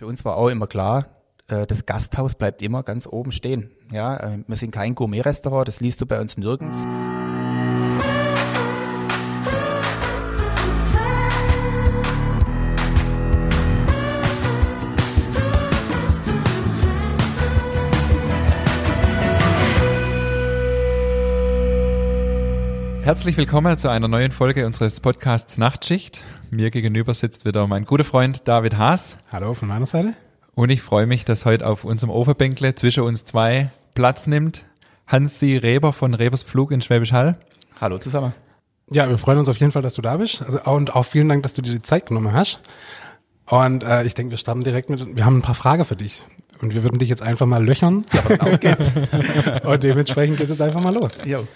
Für uns war auch immer klar, äh, das Gasthaus bleibt immer ganz oben stehen. Ja, äh, wir sind kein Gourmet-Restaurant, das liest du bei uns nirgends. Herzlich willkommen zu einer neuen Folge unseres Podcasts Nachtschicht. Mir gegenüber sitzt wieder mein guter Freund David Haas. Hallo von meiner Seite. Und ich freue mich, dass heute auf unserem Ofenbänkle zwischen uns zwei Platz nimmt Hansi Reber von Rebers Pflug in Schwäbisch Hall. Hallo zusammen. Ja, wir freuen uns auf jeden Fall, dass du da bist. Also, und auch vielen Dank, dass du dir die Zeit genommen hast. Und äh, ich denke, wir starten direkt mit, wir haben ein paar Fragen für dich. Und wir würden dich jetzt einfach mal löchern. Ja, aber auf geht's. und dementsprechend geht es jetzt einfach mal los. Jo.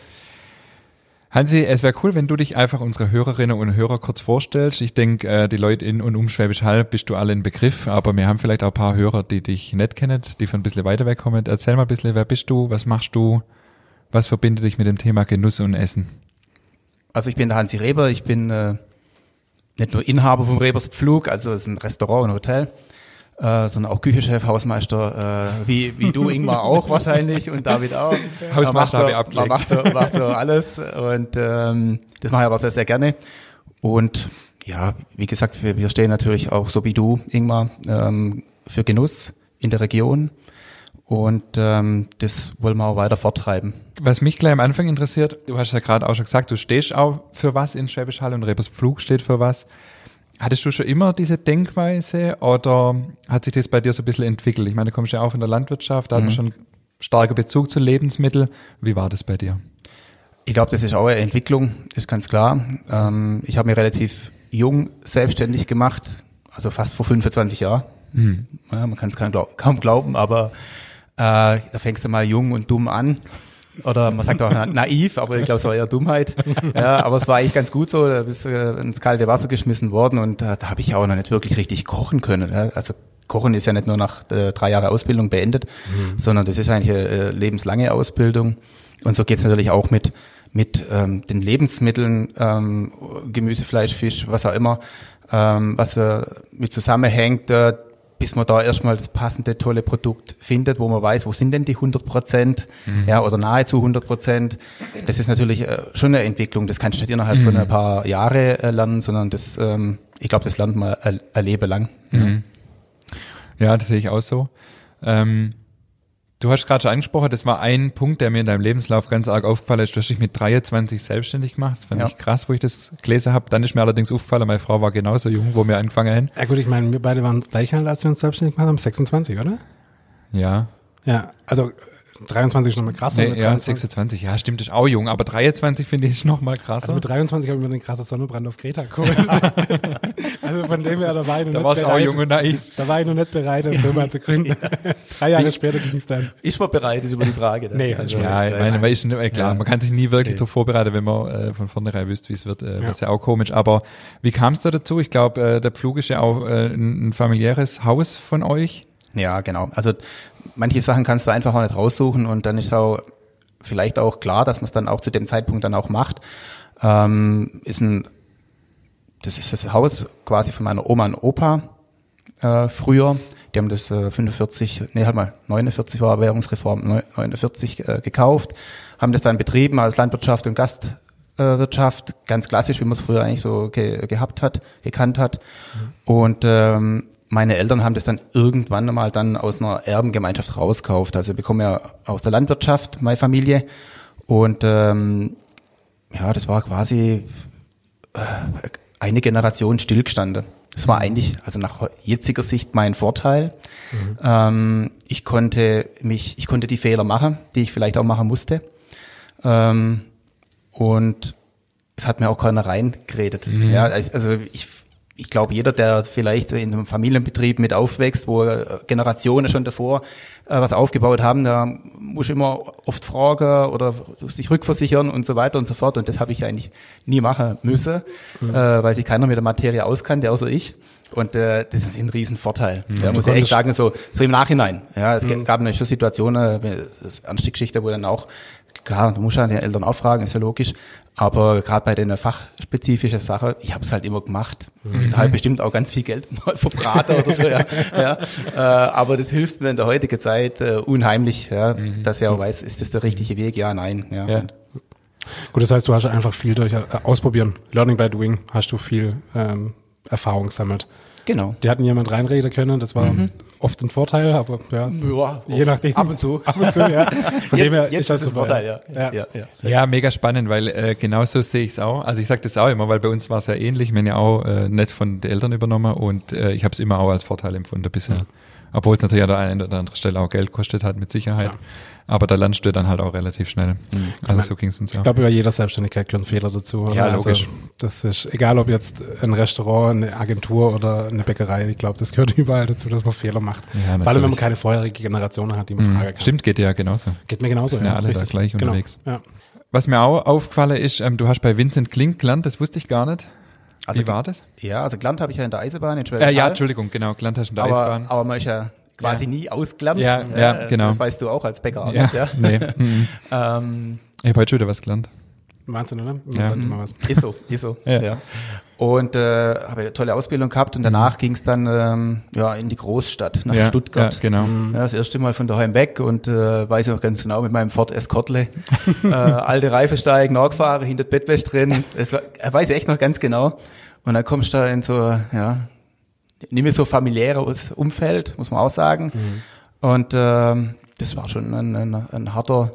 Hansi, es wäre cool, wenn du dich einfach unsere Hörerinnen und Hörer kurz vorstellst. Ich denke, äh, die Leute in und um Schwäbisch Hall bist du alle in Begriff, aber wir haben vielleicht auch ein paar Hörer, die dich nicht kennen, die von ein bisschen weiter weg kommen. Erzähl mal ein bisschen, wer bist du, was machst du, was verbindet dich mit dem Thema Genuss und Essen? Also ich bin der Hansi Reber, ich bin äh, nicht nur Inhaber vom Rebers Pflug, also es ist ein Restaurant und Hotel, äh, sondern auch Küchenchef, Hausmeister, äh, wie, wie du Ingmar auch wahrscheinlich und David auch. Hausmeister habe ich abgelegt. macht so, macht so alles und ähm, das mache ich aber sehr, sehr gerne. Und ja, wie gesagt, wir, wir stehen natürlich auch so wie du, Ingmar, ähm, für Genuss in der Region und ähm, das wollen wir auch weiter forttreiben. Was mich gleich am Anfang interessiert, du hast ja gerade auch schon gesagt, du stehst auch für was in Schwäbisch Hall und Rebers Pflug steht für was. Hattest du schon immer diese Denkweise oder hat sich das bei dir so ein bisschen entwickelt? Ich meine, du kommst ja auch von der Landwirtschaft, da hat man Mhm. schon starker Bezug zu Lebensmitteln. Wie war das bei dir? Ich glaube, das ist auch eine Entwicklung, ist ganz klar. Ähm, ich habe mich relativ jung selbstständig gemacht, also fast vor 25 Jahren. Hm. Ja, man kann es kaum, kaum glauben, aber äh, da fängst du mal jung und dumm an. Oder man sagt auch na- naiv, aber ich glaube, es war eher Dummheit. Ja, aber es war eigentlich ganz gut so, da bist du äh, ins kalte Wasser geschmissen worden und äh, da habe ich auch noch nicht wirklich richtig kochen können. Ja. Also Kochen ist ja nicht nur nach äh, drei Jahre Ausbildung beendet, sondern das ist eigentlich eine äh, lebenslange Ausbildung. Und so geht's natürlich auch mit mit ähm, den Lebensmitteln, ähm, Gemüse, Fleisch, Fisch, was auch immer, ähm, was äh, mit zusammenhängt, äh, bis man da erstmal das passende, tolle Produkt findet, wo man weiß, wo sind denn die 100 Prozent, ja, oder nahezu 100 Prozent. Das ist natürlich äh, schon eine Entwicklung. Das kannst du nicht innerhalb von ein paar Jahre äh, lernen, sondern das, ähm, ich glaube, das lernt man ein ein Leben lang. Mhm. Ja, das sehe ich auch so. Ähm, du hast gerade schon angesprochen, das war ein Punkt, der mir in deinem Lebenslauf ganz arg aufgefallen ist. Du hast dich mit 23 selbstständig gemacht. Das fand Ja. ich krass, wo ich das gelesen habe. Dann ist mir allerdings aufgefallen, meine Frau war genauso jung, wo wir angefangen haben. Ja gut, ich meine, wir beide waren gleich alt, als wir uns selbstständig gemacht haben, 26, oder? Ja, Ja, also 23 ist nochmal krasser. nee, mit ja 23 26, ja, stimmt, ist auch jung, aber 23 finde ich noch mal krasser. Also mit 23 habe ich mir den krassen Sonnenbrand auf Kreta geholt. also von dem her, da war ich noch da nicht warst du auch bereit. jung und naiv. Da war ich noch nicht bereit, eine Firma zu gründen. Drei Jahre später ging es dann. Ist man bereit, ist über die Frage. ne? Nee, also, Ja, ich meine, man ist nicht, äh, klar, Ja. man kann sich nie wirklich Okay. darauf vorbereiten, wenn man äh, von vornherein wüsste, wie es wird. Äh, Ja. Das ist ja auch komisch. Aber wie kam es da dazu? Ich glaube, äh, der Pflug ist ja auch äh, ein, ein familiäres Haus von euch. Ja, genau. Also manche Sachen kannst du einfach auch nicht raussuchen und dann ist auch vielleicht auch klar, dass man es dann auch zu dem Zeitpunkt dann auch macht. Ähm, ist ein, das ist das Haus quasi von meiner Oma und Opa äh, früher. Die haben das äh, 45, nee, halt mal 49 war Währungsreform, neu- 49 äh, gekauft, haben das dann betrieben als Landwirtschaft und Gastwirtschaft, ganz klassisch, wie man es früher eigentlich so ge gehabt hat, gekannt hat. Und ähm, meine Eltern haben das dann irgendwann mal dann aus einer Erbengemeinschaft rauskauft. Also ich bekomme ja aus der Landwirtschaft, meine Familie. Und ähm, ja, das war quasi äh, eine Generation stillgestanden. Das war eigentlich, also nach jetziger Sicht mein Vorteil. Ähm, ich konnte mich, ich konnte die Fehler machen, die ich vielleicht auch machen musste. Ähm, und es hat mir auch keiner reingeredet. Ja, also also ich, ich glaube, jeder, der vielleicht in einem Familienbetrieb mit aufwächst, wo äh, Generationen schon davor äh, was aufgebaut haben, da muss ich immer oft fragen oder sich rückversichern und so weiter und so fort. Und das habe ich eigentlich nie machen müssen, äh, weil sich keiner mit der Materie auskannte, außer ich. Und äh, das ist ein Riesenvorteil. Ja, muss ich echt sagen, so, so im Nachhinein. Ja, es gab natürlich schon Situationen, äh, eine ernste Geschichte, wo dann auch klar, du musst ja die Eltern auch fragen, ist ja logisch. Aber gerade bei den fachspezifischen Sachen, ich habe es halt immer gemacht. Mhm. Halt bestimmt auch ganz viel Geld mal verbraten oder so, ja. ja. Äh, aber das hilft mir in der heutigen Zeit äh, unheimlich, ja, mhm. dass ich auch weiß, ist das der richtige Weg? Ja, nein. Ja. ja. Gut, das heißt, du hast einfach viel durch äh, Ausprobieren. Learning by doing hast du viel ähm, Erfahrung gesammelt. Genau. Die hatten jemand reinreden können, das war mhm. Oft ein Vorteil, aber ja, ja je nachdem. Ab und zu. Ab und zu, ja. Von jetzt, dem her ist das ist ein Vorteil, ja. Ja, ja, ja. ja mega spannend, weil äh, genau so sehe ich es auch. Also ich sage das auch immer, weil bei uns war es ja ähnlich. Wir haben ja auch äh, nicht von den Eltern übernommen und äh, ich habe es immer auch als Vorteil empfunden bisher. Mhm. Obwohl es natürlich an der einen oder anderen Stelle auch Geld kostet hat, mit Sicherheit. Klar. Aber da lernst du dann halt auch relativ schnell. Mhm. Also so ging es uns auch. Ich glaube, über jeder Selbstständigkeit gehören Fehler dazu. Oder? Ja, logisch. Also, das ist egal, ob jetzt ein Restaurant, eine Agentur oder eine Bäckerei. Ich glaube, das gehört überall dazu, dass man Fehler macht. Ja, Vor allem, wenn man keine vorherige Generation hat, die man mhm. fragen kann. Stimmt, geht ja genauso. Geht mir genauso. Sind ja, alle richtig. da gleich genau. unterwegs. Ja. Was mir auch aufgefallen ist, ähm, du hast bei Vincent Klink gelernt, das wusste ich gar nicht. Also, Wie war das? Ja, also Glant habe ich ja in der Eisenbahn in Schwäbisch äh, Ja, Entschuldigung, genau, Glant hast du in der aber, Eisenbahn. Aber man ist ja quasi ja. nie ausgelernt. Ja, ja, ja, genau. Das weißt du auch als Bäcker. Ja, nicht, ja? Nee. Mhm. ähm, ich habe heute schon wieder was gelernt. Wahnsinn, oder? Ja. Immer was. Ist so, ist so. ja. ja. Und äh, habe eine tolle Ausbildung gehabt und danach mhm. ging es dann ähm, ja in die Großstadt nach ja, Stuttgart. Ja, genau. Ja, das erste Mal von daheim weg und äh, weiß ich noch ganz genau mit meinem Ford Escortle äh, alte Reife steigen, nachgefahren, hinter Bettwäsche drin. Das war, weiß ich echt noch ganz genau. Und dann kommst du da in so ja nicht mehr so familiäres Umfeld, muss man auch sagen. Mhm. Und äh, das war schon ein, ein, ein harter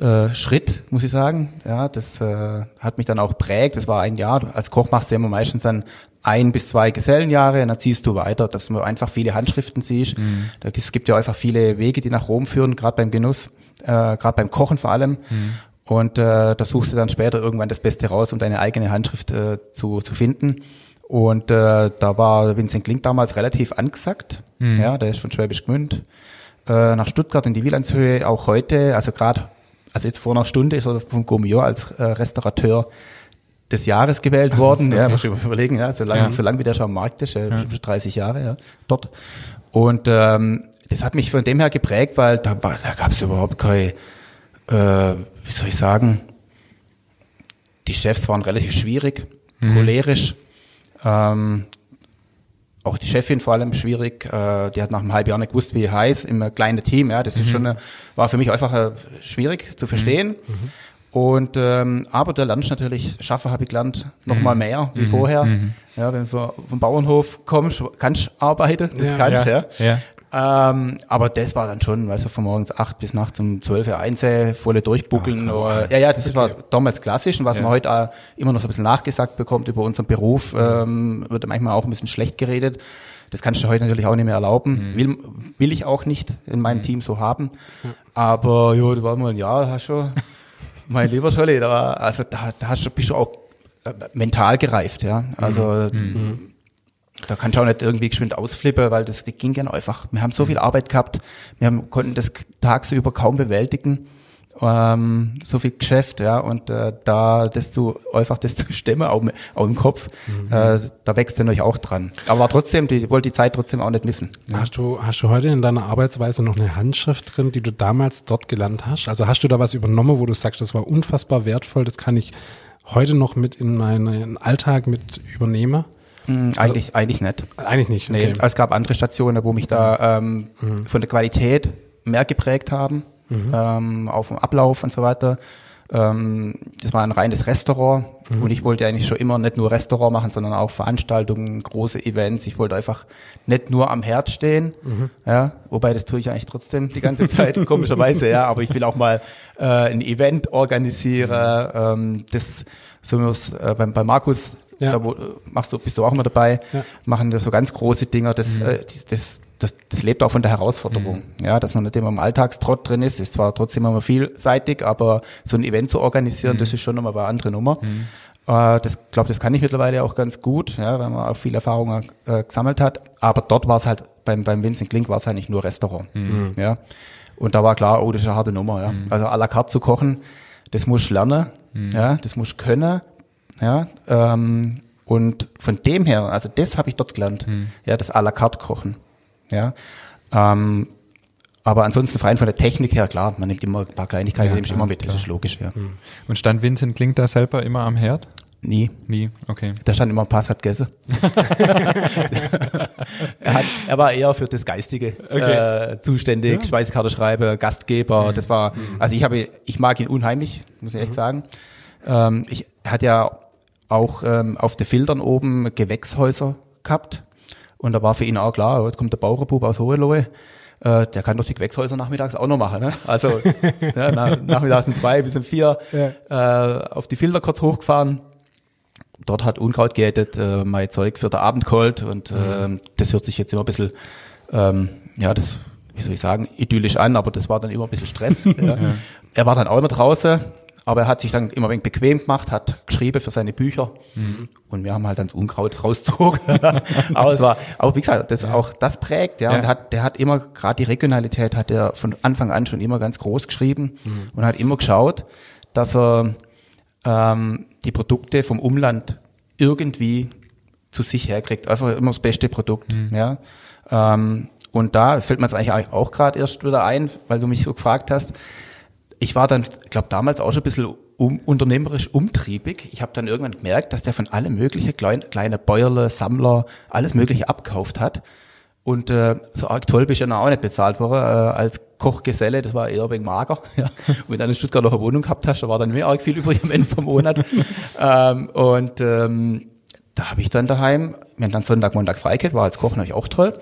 äh, Schritt, muss ich sagen. Ja, das äh, hat mich dann auch prägt. Das war ein Jahr. Als Koch machst du immer meistens dann ein bis zwei Gesellenjahre und dann ziehst du weiter, dass du einfach viele Handschriften siehst. Mhm. Es gibt ja einfach viele Wege, die nach Rom führen, gerade beim Genuss, äh, gerade beim Kochen vor allem. Mhm. Und äh, da suchst du dann später irgendwann das Beste raus, um deine eigene Handschrift äh, zu, zu finden. Und äh, da war Vincent Klink damals relativ angesagt. Mhm. Ja, der ist von Schwäbisch Gmünd äh, nach Stuttgart in die Wielandshöhe, auch heute, also gerade, also jetzt vor einer Stunde ist er vom Gourmillon als äh, Restaurateur des Jahres gewählt worden. ja, muss ich überlegen, ja, so lange, ja. so lang wie der schon am Markt ist, äh, ja. 30 Jahre ja, dort. Und ähm, das hat mich von dem her geprägt, weil da, da gab es überhaupt keine, äh, wie soll ich sagen, die Chefs waren relativ schwierig, mhm. cholerisch. Ähm, auch die Chefin vor allem schwierig. Äh, die hat nach einem halben Jahr nicht gewusst, wie heiß im kleinen Team. Ja, das ist mhm. schon eine, war für mich einfach äh, schwierig zu verstehen. Mhm. mhm. Und ähm, aber der lernst natürlich, Schaffen habe ich gelernt, noch mhm. mal mehr wie mhm. vorher. Mhm. Ja, wenn du vom Bauernhof kommst, kannst du arbeiten, das ja, kannst ja. ja. Ähm, aber das war dann schon, weißt du, von morgens acht bis nachts um zwölf Uhr eins, volle durchbuckeln. Oh, oder, ja, ja, das okay. war damals klassisch und was ja. man heute auch immer noch so ein bisschen nachgesagt bekommt über unseren Beruf, ähm, wird manchmal auch ein bisschen schlecht geredet. Das kannst du heute natürlich auch nicht mehr erlauben. Mhm. Will, will ich auch nicht in meinem mhm. Team so haben. Aber ja, du war mal ein Jahr, hast schon, mein lieber Scholli, da, also da, da hast du, bist du auch äh, mental gereift, ja. Also mhm. Mhm. Da kannst du auch nicht irgendwie geschwind ausflippen, weil das, ging ja einfach. Wir haben so viel Arbeit gehabt, wir haben, konnten das tagsüber kaum bewältigen, ähm, so viel Geschäft, ja, und äh, da das zu einfach das zu stemmen, auch, auch im Kopf, mhm. äh, da wächst du natürlich auch dran. Aber trotzdem, die wollte die Zeit trotzdem auch nicht missen. Ja. Hast du hast du heute in deiner Arbeitsweise noch eine Handschrift drin, die du damals dort gelernt hast? Also hast du da was übernommen, wo du sagst, das war unfassbar wertvoll, das kann ich heute noch mit in meinen Alltag mit übernehmen? Mhm, also, eigentlich, eigentlich nicht. Eigentlich nicht. Okay. Nee, es gab andere Stationen, wo mich da ähm, mhm. von der Qualität mehr geprägt haben, mhm. ähm, auf dem Ablauf und so weiter. Ähm, das war ein reines Restaurant mhm. und ich wollte eigentlich schon immer nicht nur Restaurant machen, sondern auch Veranstaltungen, große Events. Ich wollte einfach nicht nur am Herd stehen, mhm. ja, wobei das tue ich eigentlich trotzdem die ganze Zeit, komischerweise, ja, aber ich will auch mal äh, ein Event organisieren. Ähm, das so wie äh, beim, bei Markus ja. Da wo, machst du, bist du auch immer dabei, ja. machen wir so ganz große Dinger, das, mhm. äh, das, das, das lebt auch von der Herausforderung. Mhm. Ja, dass man nicht immer im Alltagstrott drin ist, ist zwar trotzdem immer vielseitig, aber so ein Event zu organisieren, mhm. das ist schon nochmal eine andere Nummer. Mhm. Äh, das glaube, das kann ich mittlerweile auch ganz gut, ja, weil man auch viel Erfahrung äh, gesammelt hat. Aber dort war es halt, beim, beim Vincent Klink war es halt nicht nur Restaurant. Mhm. Ja. Und da war klar, oh, das ist eine harte Nummer, ja. Mhm. Also à la carte zu kochen, das muss ich lernen, mhm. ja, das muss ich können ja, ähm, und von dem her, also das habe ich dort gelernt, mhm. ja, das à la carte kochen. Ja, ähm, aber ansonsten rein von der Technik her, klar, man nimmt immer ein paar Kleinigkeiten, Ja, klar, immer mit, das klar. ist logisch, ja. Und stand Vincent Klingt da selber immer am Herd? Nie. Nie, okay. Da stand immer Pass hat gegessen. er, hat, er war eher für das Geistige äh, zuständig, Speisekarte schreiben, Gastgeber. Das war, also ich habe, ich mag ihn unheimlich, muss ich echt sagen. Ähm, ich er hat ja auch ähm, auf den Filtern oben Gewächshäuser gehabt. Und da war für ihn auch klar, jetzt kommt der Bauerbub aus Hohenlohe. Äh, der kann doch die Gewächshäuser nachmittags auch noch machen. Ne? Also ja, nach, nachmittags um zwei bis um vier äh, auf die Filter kurz hochgefahren, dort hat Unkraut geätet, äh, mein Zeug für den Abend geholt und ähm, das hört sich jetzt immer ein bisschen, ähm, ja, das, wie soll ich sagen, idyllisch an, aber das war dann immer ein bisschen Stress. ja. Er war dann auch immer draußen, aber er hat sich dann immer ein wenig bequem gemacht, hat geschrieben für seine Bücher und wir haben halt dann das Unkraut rausgezogen. aber es war, aber wie gesagt, das auch das prägt, ja, Ja. und hat, der hat immer, gerade die Regionalität hat er von Anfang an schon immer ganz groß geschrieben und hat immer geschaut, dass er ähm, die Produkte vom Umland irgendwie zu sich herkriegt. Einfach immer das beste Produkt. Ja. Ähm, und da fällt mir jetzt eigentlich auch gerade erst wieder ein, weil du mich so gefragt hast. Ich war dann, ich glaube, damals auch schon ein bisschen um, unternehmerisch umtriebig. Ich habe dann irgendwann gemerkt, dass der von alle mögliche klein, kleine Bäuerle, Sammler, alles mögliche abkauft hat. Und äh, so arg toll bist du ja noch auch nicht bezahlt worden äh, als Kochgeselle, das war eher wegen mager. Ja. Und wenn du dann in Stuttgart noch eine Wohnung gehabt hast, da war dann mehr arg viel übrig am Ende vom Monat. ähm, und ähm, da habe ich dann daheim, wir haben dann Sonntag, Montag Freikit, war als Koch natürlich auch toll.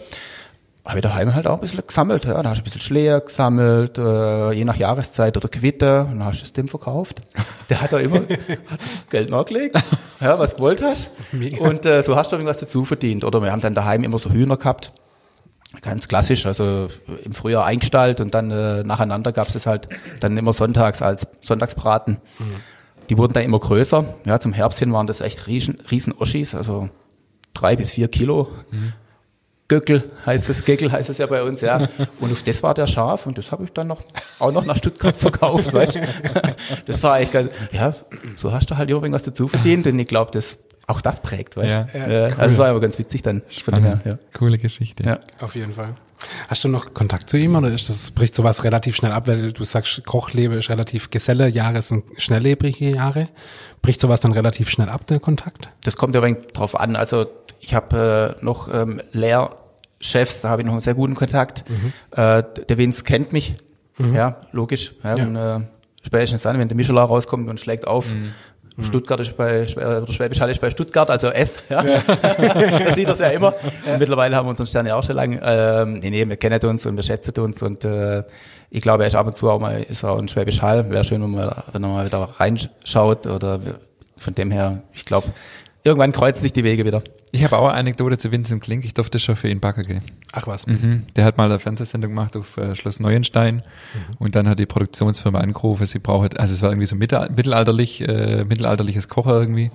Habe ich daheim halt auch ein bisschen gesammelt. Ja. Da hast du ein bisschen Schleer gesammelt, äh, je nach Jahreszeit oder Quitte. Und dann hast du es dem verkauft. Der hat da immer hat Geld nachgelegt, ja, was du gewollt hast. Und äh, so hast du irgendwas dazu verdient. Oder wir haben dann daheim immer so Hühner gehabt. Ganz klassisch, also im Frühjahr eingestallt und dann äh, nacheinander gab es es halt dann immer sonntags als Sonntagsbraten. Die wurden dann immer größer. Ja, zum Herbst hin waren das echt riesen, riesen Oschis, also drei bis vier Kilo. Göckel heißt es, Geckel heißt es ja bei uns, ja. Und auf das war der scharf und das habe ich dann noch auch noch nach Stuttgart verkauft, weißt du? Das war eigentlich ganz, ja, so hast du halt irgendwas dazu verdient und ich glaube, das auch das prägt, weißt du? Ja. Ja, Also es war aber ganz witzig dann von dem her, ja. Coole Geschichte. ja. Auf jeden Fall. Hast du noch Kontakt zu ihm oder ist das, bricht sowas relativ schnell ab, weil du sagst, Kochlebe ist relativ Geselle, Jahre sind schnelllebrige Jahre. Bricht sowas dann relativ schnell ab, der Kontakt? Das kommt ja drauf an. Also ich habe äh, noch ähm, Lehrchefs, da habe ich noch einen sehr guten Kontakt. Äh, der Vince kennt mich, ja, logisch. Ja, Ja. Und, äh, spätestens dann, wenn der Michelin rauskommt und schlägt auf, Stuttgart ist bei, Schwä- oder Schwäbisch Hall ist bei Stuttgart, also S, ja. da sieht er ja immer. Und mittlerweile haben wir unseren Stern ja auch schon lange. Ähm, nee, nee, wir kennen uns und wir schätzen uns und äh, ich glaube, er ist ab und zu auch mal, ist auch ein Schwäbisch Hall. Wäre schön, wenn man, wenn er mal wieder reinschaut oder von dem her, ich glaube, irgendwann kreuzen sich die Wege wieder. Ich habe auch eine Anekdote zu Vincent Klink. Ich durfte schon für ihn backen gehen. Ach was. Mhm. Der hat mal eine Fernsehsendung gemacht auf äh, Schloss Neuenstein und dann hat die Produktionsfirma angerufen, sie braucht, also es war irgendwie so mittel, mittelalterlich, äh, mittelalterliches Kocher irgendwie.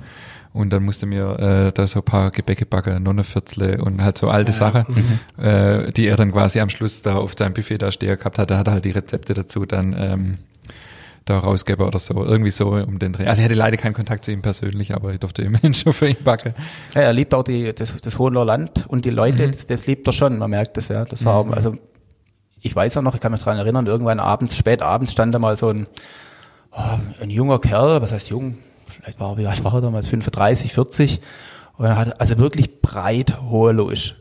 Und dann musste mir äh, da so ein paar Gebäcke backen, Nonnenviertle und halt so alte Sachen, äh, die er dann quasi am Schluss da auf seinem Buffet da stehen gehabt hat. Da hat er halt die Rezepte dazu dann ähm, da rausgeben oder so. Irgendwie so um den Dreh. Also ich hatte leider keinen Kontakt zu ihm persönlich, aber ich durfte immerhin schon für ihn backen. Ja, er liebt auch die, das, das Hohenloher Land und die Leute, das, das liebt er schon, man merkt das, ja. Das war, also, ich weiß auch noch, ich kann mich dran erinnern, irgendwann abends, spät abends stand da mal so ein, oh, ein junger Kerl, was heißt jung? Vielleicht war er, wie alt war er damals? 35, 40. Und er hat also wirklich breit hohenloisch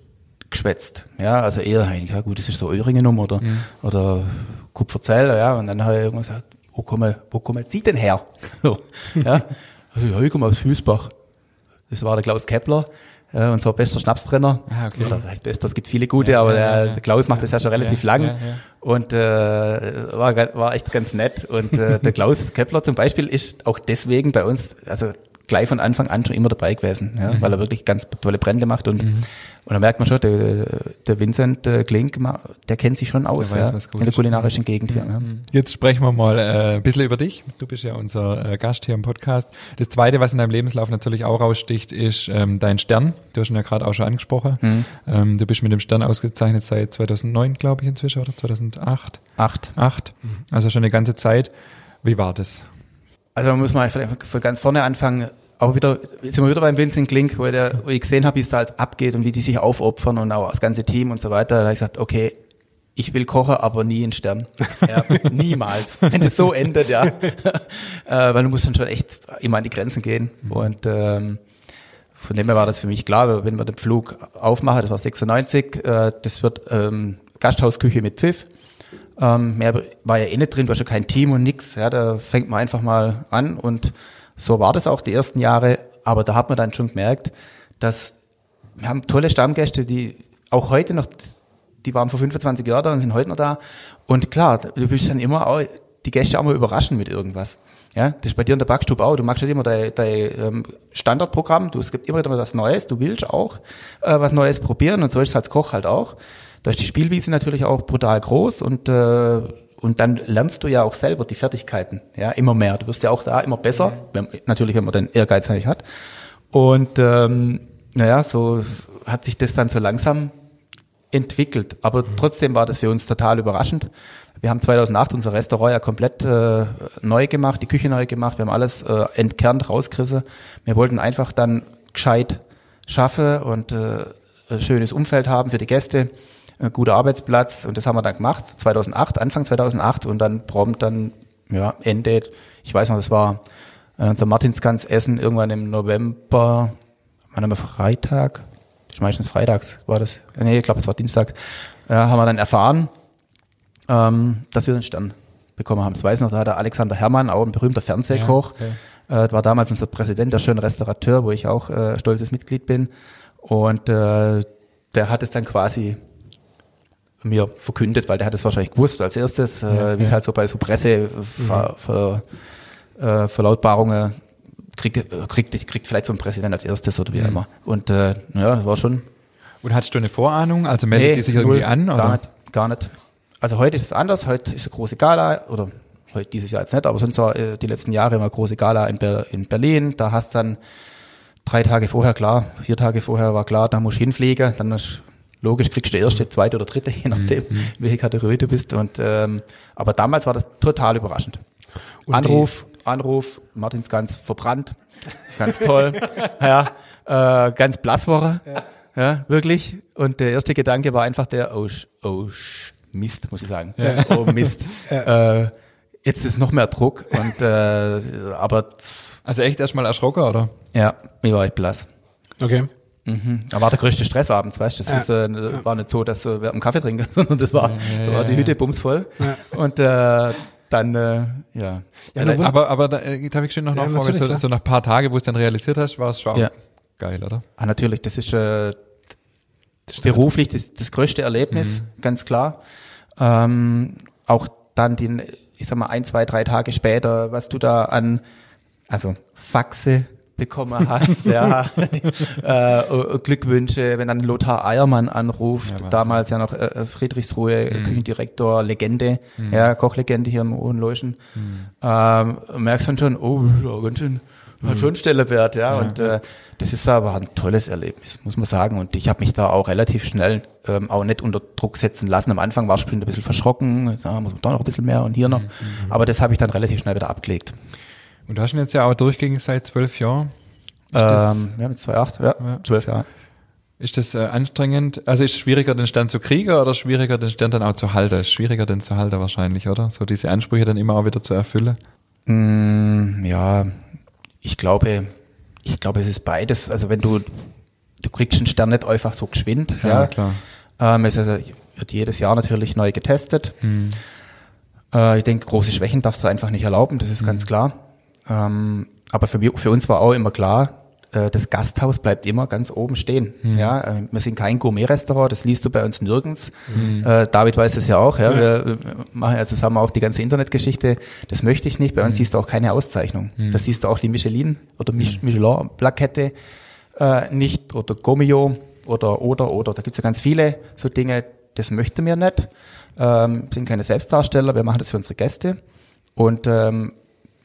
geschwätzt. Ja, also eher, ja gut, das ist so Öhringen oder, oder Kupferzell, ja. Und dann hat er irgendwann gesagt, wo kommen, wo kommen Sie denn her? So, ja. Also, ja, ich komme aus Hüsbach. Das war der Klaus Kepler, äh, unser bester Schnapsbrenner. Ah, okay. Oder das heißt bester, es gibt viele gute, Ja, aber ja, der, ja. der Klaus macht das ja schon relativ Ja, lang. ja, ja. Und äh, war, war echt ganz nett. Und äh, der Klaus Kepler zum Beispiel ist auch deswegen bei uns, also gleich von Anfang an schon immer dabei gewesen, ja, Mhm. weil er wirklich ganz tolle Brände macht. Und, und da merkt man schon, der, der Vincent Klink, der kennt sich schon aus Der weiß, ja, in der ist. kulinarischen Gegend hier. Ja. Jetzt sprechen wir mal äh, ein bisschen über dich. Du bist ja unser äh, Gast hier im Podcast. Das Zweite, was in deinem Lebenslauf natürlich auch raussticht, ist ähm, dein Stern. Du hast ihn ja gerade auch schon angesprochen. Ähm, du bist mit dem Stern ausgezeichnet seit 2009, glaube ich, inzwischen, oder 2008? Acht. Acht. Also schon eine ganze Zeit. Wie war das? Also man muss mal vielleicht von ganz vorne anfangen. Aber wieder, jetzt sind wir wieder beim Vincent Klink, wo, der, wo ich gesehen habe, wie es da jetzt abgeht und wie die sich aufopfern und auch das ganze Team und so weiter. Da habe ich gesagt, okay, ich will kochen, aber nie einen Stern. Ja, niemals. Wenn das so endet, ja. äh, weil du musst dann schon echt immer an die Grenzen gehen. Und ähm, von dem her war das für mich klar, wenn wir den Flug aufmachen, das war 96, äh, das wird ähm, Gasthausküche mit Pfiff. Ähm, mehr war ja eh nicht drin, du hast ja kein Team und nix. Ja, da fängt man einfach mal an und so war das auch die ersten Jahre. Aber da hat man dann schon gemerkt, dass wir haben tolle Stammgäste, die auch heute noch die waren vor 25 Jahren da und sind heute noch da. Und klar, du willst dann immer auch die Gäste auch mal überraschen mit irgendwas. Ja, das ist bei dir in der Backstube auch. Du machst nicht immer dein, dein ähm, Standardprogramm. Du, es gibt immer wieder was Neues. Du willst auch äh, was Neues probieren und so ist es als Koch halt auch. Da ist die Spielwiese natürlich auch brutal groß und äh, und dann lernst du ja auch selber die Fertigkeiten, ja, immer mehr. Du wirst ja auch da immer besser, wenn, natürlich, wenn man den Ehrgeiz nicht hat. Und ähm, naja, so hat sich das dann so langsam entwickelt. Aber mhm. trotzdem war das für uns total überraschend. Wir haben 2008 unser Restaurant ja komplett äh, neu gemacht, die Küche neu gemacht. Wir haben alles äh, entkernt, rausgerissen. Wir wollten einfach dann gescheit schaffen und äh, ein schönes Umfeld haben für die Gäste, ein guter Arbeitsplatz. Und das haben wir dann gemacht, 2008, Anfang 2008 und dann prompt dann, ja, Ende, ich weiß noch, das war äh, unser Martinsgans Essen irgendwann im November, wann haben wir Freitag, ist meistens freitags war das. Nee, ich glaube, es war Dienstag. Ja, haben wir dann erfahren, ähm, dass wir den Stern bekommen haben. Das weiß noch, da hat der Alexander Herrmann, auch ein berühmter Fernsehkoch, ja, okay. äh, war damals unser Präsident, der schöne Restaurateur, wo ich auch äh, stolzes Mitglied bin. Und äh, der hat es dann quasi mir verkündet, weil der hat es wahrscheinlich gewusst als erstes, äh, ja, wie es halt so bei so Presse ver, ver, äh, kriegt, kriegt, kriegt vielleicht so ein Präsident als erstes oder wie mhm. immer. Und äh, ja, das war schon. Und hattest du eine Vorahnung? Also meldet nee, die sich irgendwie an? Gar nicht, gar nicht. Also heute ist es anders. Heute ist eine große Gala oder heute dieses Jahr jetzt nicht, aber sonst war äh, die letzten Jahre immer große Gala in, Ber in Berlin. Da hast dann drei Tage vorher klar, vier Tage vorher war klar, da musst du hinfliegen. Dann ist logisch, kriegst du erste, zweite oder dritte, je nachdem, mhm. welche Kategorie du bist. Und ähm, aber damals war das total überraschend. Und Anruf, Anruf, Martins ganz verbrannt, ganz toll, ja, äh, ganz blass war ja. ja, wirklich. Und der erste Gedanke war einfach der, oh, oh Mist, muss ich sagen, ja. oh Mist. Äh, jetzt ist noch mehr Druck und äh, aber also echt erstmal erschrocken oder? Ja, ich war echt blass. Okay. Mhm. Da war der größte Stress abends, weißt du? Das ist, äh, war nicht so, dass äh, wir am Kaffee trinken, sondern das war, da war die Hütte bumsvoll. Und äh, dann, äh, ja. ja aber, aber da, äh, da habe ich schon noch ja, Nachfrage, so, so nach ein paar Tagen, wo es dann realisiert hast, war es schon ja. geil, oder? Ah, natürlich, das ist, äh, das beruflich das, das größte Erlebnis, mhm. ganz klar. Ähm, auch dann die, ich sag mal, ein, zwei, drei Tage später, was du da an, also Faxe, bekommen hast, ja. äh, Glückwünsche, wenn dann Lothar Eiermann anruft, ja, damals ja noch äh, Friedrichsruhe, mhm. Küchendirektor, Legende, mhm. ja, Kochlegende hier im Hohenloischen, mhm. ähm, merkst dann schon, oh, ja, ganz schön, hat mhm. schon Stellenwert, ja, ja und äh, das ist aber ein tolles Erlebnis, muss man sagen. Und ich habe mich da auch relativ schnell ähm, auch nicht unter Druck setzen lassen. Am Anfang war ich schon ein bisschen verschrocken, da muss man da noch ein bisschen mehr und hier noch. Mhm. mhm. Aber das habe ich dann relativ schnell wieder abgelegt. Und du hast ihn jetzt ja auch durchgängig seit zwölf Jahren. Ähm, haben jetzt 2,8, ja, ja, zwölf Jahre. Ist das äh, anstrengend? Also ist es schwieriger, den Stern zu kriegen oder schwieriger, den Stern dann auch zu halten? Ist schwieriger, den zu halten wahrscheinlich, oder? So diese Ansprüche dann immer auch wieder zu erfüllen? Mm, ja, ich glaube, ich glaube, es ist beides. Also wenn du, du kriegst einen Stern nicht einfach so geschwind. Ja, ja. klar. Ähm, es also, wird jedes Jahr natürlich neu getestet. Mhm. Äh, ich denke, große Schwächen darfst du einfach nicht erlauben, das ist mhm. ganz klar. Ähm, aber für, für uns war auch immer klar, äh, das Gasthaus bleibt immer ganz oben stehen. Mhm. Ja, äh, wir sind kein Gourmet-Restaurant, das liest du bei uns nirgends. Mhm. Äh, David weiß das ja auch. Ja. ja. Wir machen ja zusammen auch die ganze Internetgeschichte. Das möchte ich nicht. Bei uns mhm. siehst du auch keine Auszeichnung. Mhm. Da siehst du auch die Michelin oder Mich mhm. Michelin-Plakette äh, nicht oder Gomio oder oder oder. Da gibt's ja ganz viele so Dinge. Das möchten wir nicht. Ähm, sind keine Selbstdarsteller. Wir machen das für unsere Gäste. Und ähm,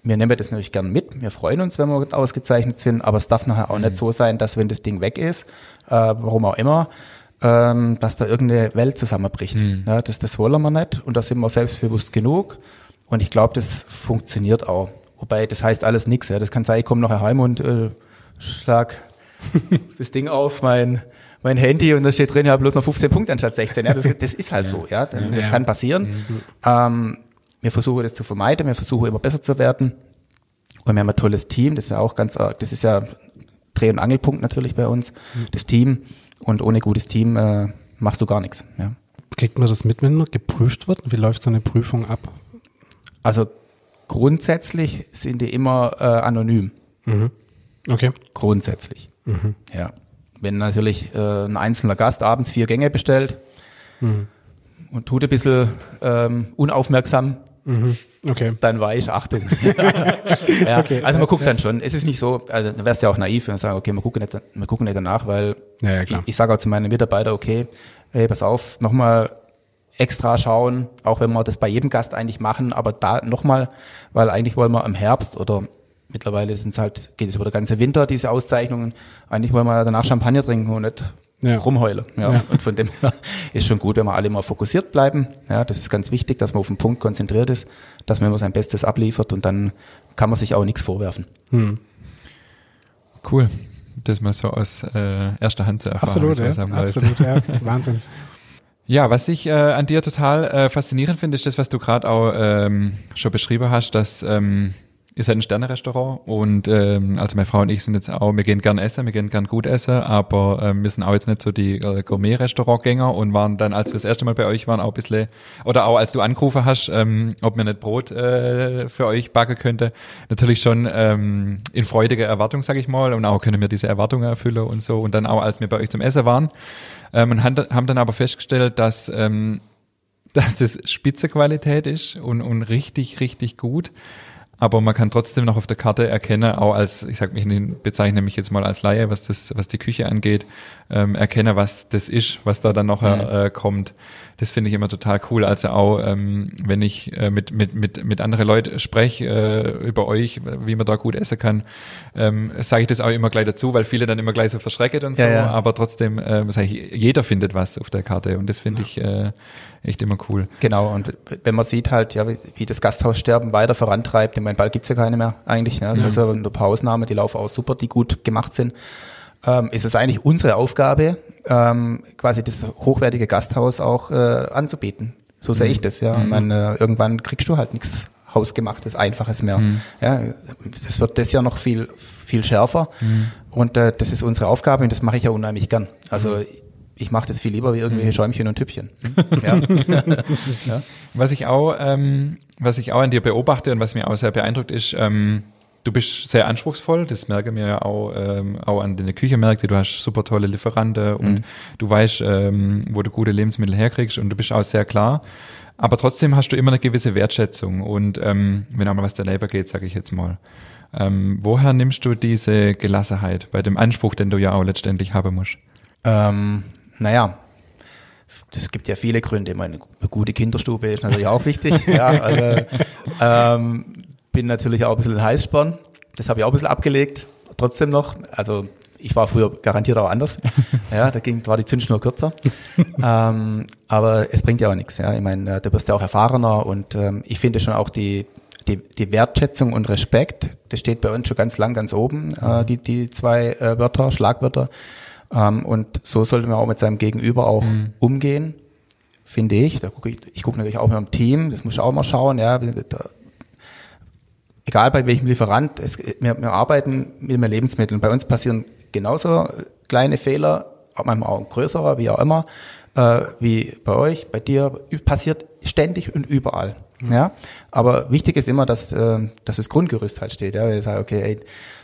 wir nehmen das natürlich gern mit. Wir freuen uns, wenn wir ausgezeichnet sind, aber es darf nachher auch mhm. nicht so sein, dass wenn das Ding weg ist, äh, warum auch immer, ähm, dass da irgendeine Welt zusammenbricht. Mhm. Ja, das, das wollen wir nicht und da sind wir selbstbewusst genug. Und ich glaube, das funktioniert auch. Wobei, das heißt alles nichts. Ja. Das kann sein, ich komme nachher heim und äh, schlag das Ding auf, mein, mein Handy und da steht drin, ja, bloß noch 15 Punkte anstatt 16. Ja, das, das ist halt so, ja. Das Ja. kann passieren. Ähm, wir versuchen das zu vermeiden, wir versuchen immer besser zu werden. Und wir haben ein tolles Team, das ist ja auch ganz, äh, das ist ja Dreh- und Angelpunkt natürlich bei uns, das Team. Und ohne gutes Team äh, machst du gar nichts. Ja. Kriegt man das mit, wenn geprüft wird? Wie läuft so eine Prüfung ab? Also grundsätzlich sind die immer äh, anonym. Okay. Grundsätzlich. Ja. Wenn natürlich äh, ein einzelner Gast abends vier Gänge bestellt und tut ein bisschen ähm, unaufmerksam, Okay. dann war ich Achtung. ja, Okay. also man guckt dann schon. Es ist nicht so, also dann wärst du ja auch naiv, wenn du sagst, okay, wir gucken nicht, wir gucken nicht danach, weil Ja, ja, ich, ich sage auch zu meinen Mitarbeitern, okay, hey, pass auf, nochmal extra schauen, auch wenn wir das bei jedem Gast eigentlich machen, aber da nochmal, weil eigentlich wollen wir im Herbst oder mittlerweile sind es halt, geht es über den ganzen Winter, diese Auszeichnungen, eigentlich wollen wir danach Champagner trinken und nicht Ja. rumheulen. Ja. Ja. Und von dem her ist schon gut, wenn wir alle mal fokussiert bleiben. Ja, das ist ganz wichtig, dass man auf den Punkt konzentriert ist, dass man immer sein Bestes abliefert und dann kann man sich auch nichts vorwerfen. Cool. Das mal so aus äh, erster Hand zu erfahren. Absolut, ja. Absolut, ja. Wahnsinn. Ja, was ich äh, an dir total äh, faszinierend finde, ist das, was du gerade auch ähm, schon beschrieben hast, dass ähm, ihr seid ein Sterne-Restaurant und ähm, also meine Frau und ich sind jetzt auch, wir gehen gern essen, wir gehen gern gut essen, aber ähm, wir sind auch jetzt nicht so die äh, Gourmet-Restaurantgänger und waren dann, als wir das erste Mal bei euch waren, auch ein bisschen, oder auch als du angerufen hast, ähm, ob mir nicht Brot äh, für euch backen könnte, natürlich schon ähm, in freudiger Erwartung, sage ich mal, und auch können wir diese Erwartungen erfüllen und so und dann auch, als wir bei euch zum Essen waren, ähm, und haben dann aber festgestellt, dass, ähm, dass das Spitzequalität ist und, und richtig, richtig gut. Aber man kann trotzdem noch auf der Karte erkennen, auch als, ich sag mich, bezeichne mich jetzt mal als Laie, was das, was die Küche angeht, ähm, erkenne, was das ist, was da dann noch äh, kommt. Das finde ich immer total cool. Also auch, ähm, wenn ich äh, mit, mit, mit, mit anderen Leuten spreche äh, über euch, wie man da gut essen kann, ähm, sage ich das auch immer gleich dazu, weil viele dann immer gleich so verschrecken und so. Ja, ja. Aber trotzdem, äh, sage ich, jeder findet was auf der Karte und das finde ich äh, echt immer cool. Genau, und wenn man sieht halt, ja, wie, wie das Gasthaussterben weiter vorantreibt, ich meine, bald gibt's ja keine mehr eigentlich, ne? also ein paar Ausnahmen, die laufen auch super, die gut gemacht sind, ähm, ist es eigentlich unsere Aufgabe, ähm, quasi das hochwertige Gasthaus auch äh, anzubieten. So sehe ich das, ja. Ich meine, äh, irgendwann kriegst du halt nichts hausgemachtes, einfaches mehr. Ja, das wird das ja noch viel, viel schärfer. Und äh, das ist unsere Aufgabe und das mache ich ja unheimlich gern. Also ich mache das viel lieber wie irgendwelche Schäumchen und Tüppchen. Ja. Was ich auch, ähm, was ich auch an dir beobachte und was mir auch sehr beeindruckt ist, ähm, du bist sehr anspruchsvoll, das merke mir ja auch, ähm, auch an deine Küchenmärkte, du hast super tolle Lieferanten und du weißt, ähm, wo du gute Lebensmittel herkriegst und du bist auch sehr klar. Aber trotzdem hast du immer eine gewisse Wertschätzung und ähm, wenn auch mal was der Leber geht, sage ich jetzt mal. Ähm, woher nimmst du diese Gelassenheit bei dem Anspruch, den du ja auch letztendlich haben musst? Ähm, naja, es gibt ja viele Gründe. Ich meine, eine gute Kinderstube ist natürlich auch wichtig. ja, also, ähm, bin natürlich auch ein bisschen ein Heißsporn. Das habe ich auch ein bisschen abgelegt, trotzdem noch. Also ich war früher garantiert auch anders. Ja, da ging, war die Zündschnur kürzer. ähm, aber es bringt ja auch nichts. Ja, ich meine, äh, du wirst ja auch erfahrener und ähm, ich finde schon auch die, die, die Wertschätzung und Respekt, das steht bei uns schon ganz lang ganz oben, äh, die, die zwei äh, Wörter, Schlagwörter. Ähm, und so sollte man auch mit seinem Gegenüber auch umgehen, finde ich. Da guck ich ich gucke natürlich auch mit dem Team, das muss ich auch mal schauen, ja. Egal bei welchem Lieferant, es, wir, wir arbeiten mit mehr Lebensmitteln. Bei uns passieren genauso kleine Fehler, manchmal auch größere, wie auch immer, äh, wie bei euch, bei dir, passiert ständig und überall. Ja, aber wichtig ist immer, dass, äh, dass das Grundgerüst halt steht. Ja, wenn ich sage, okay, ey,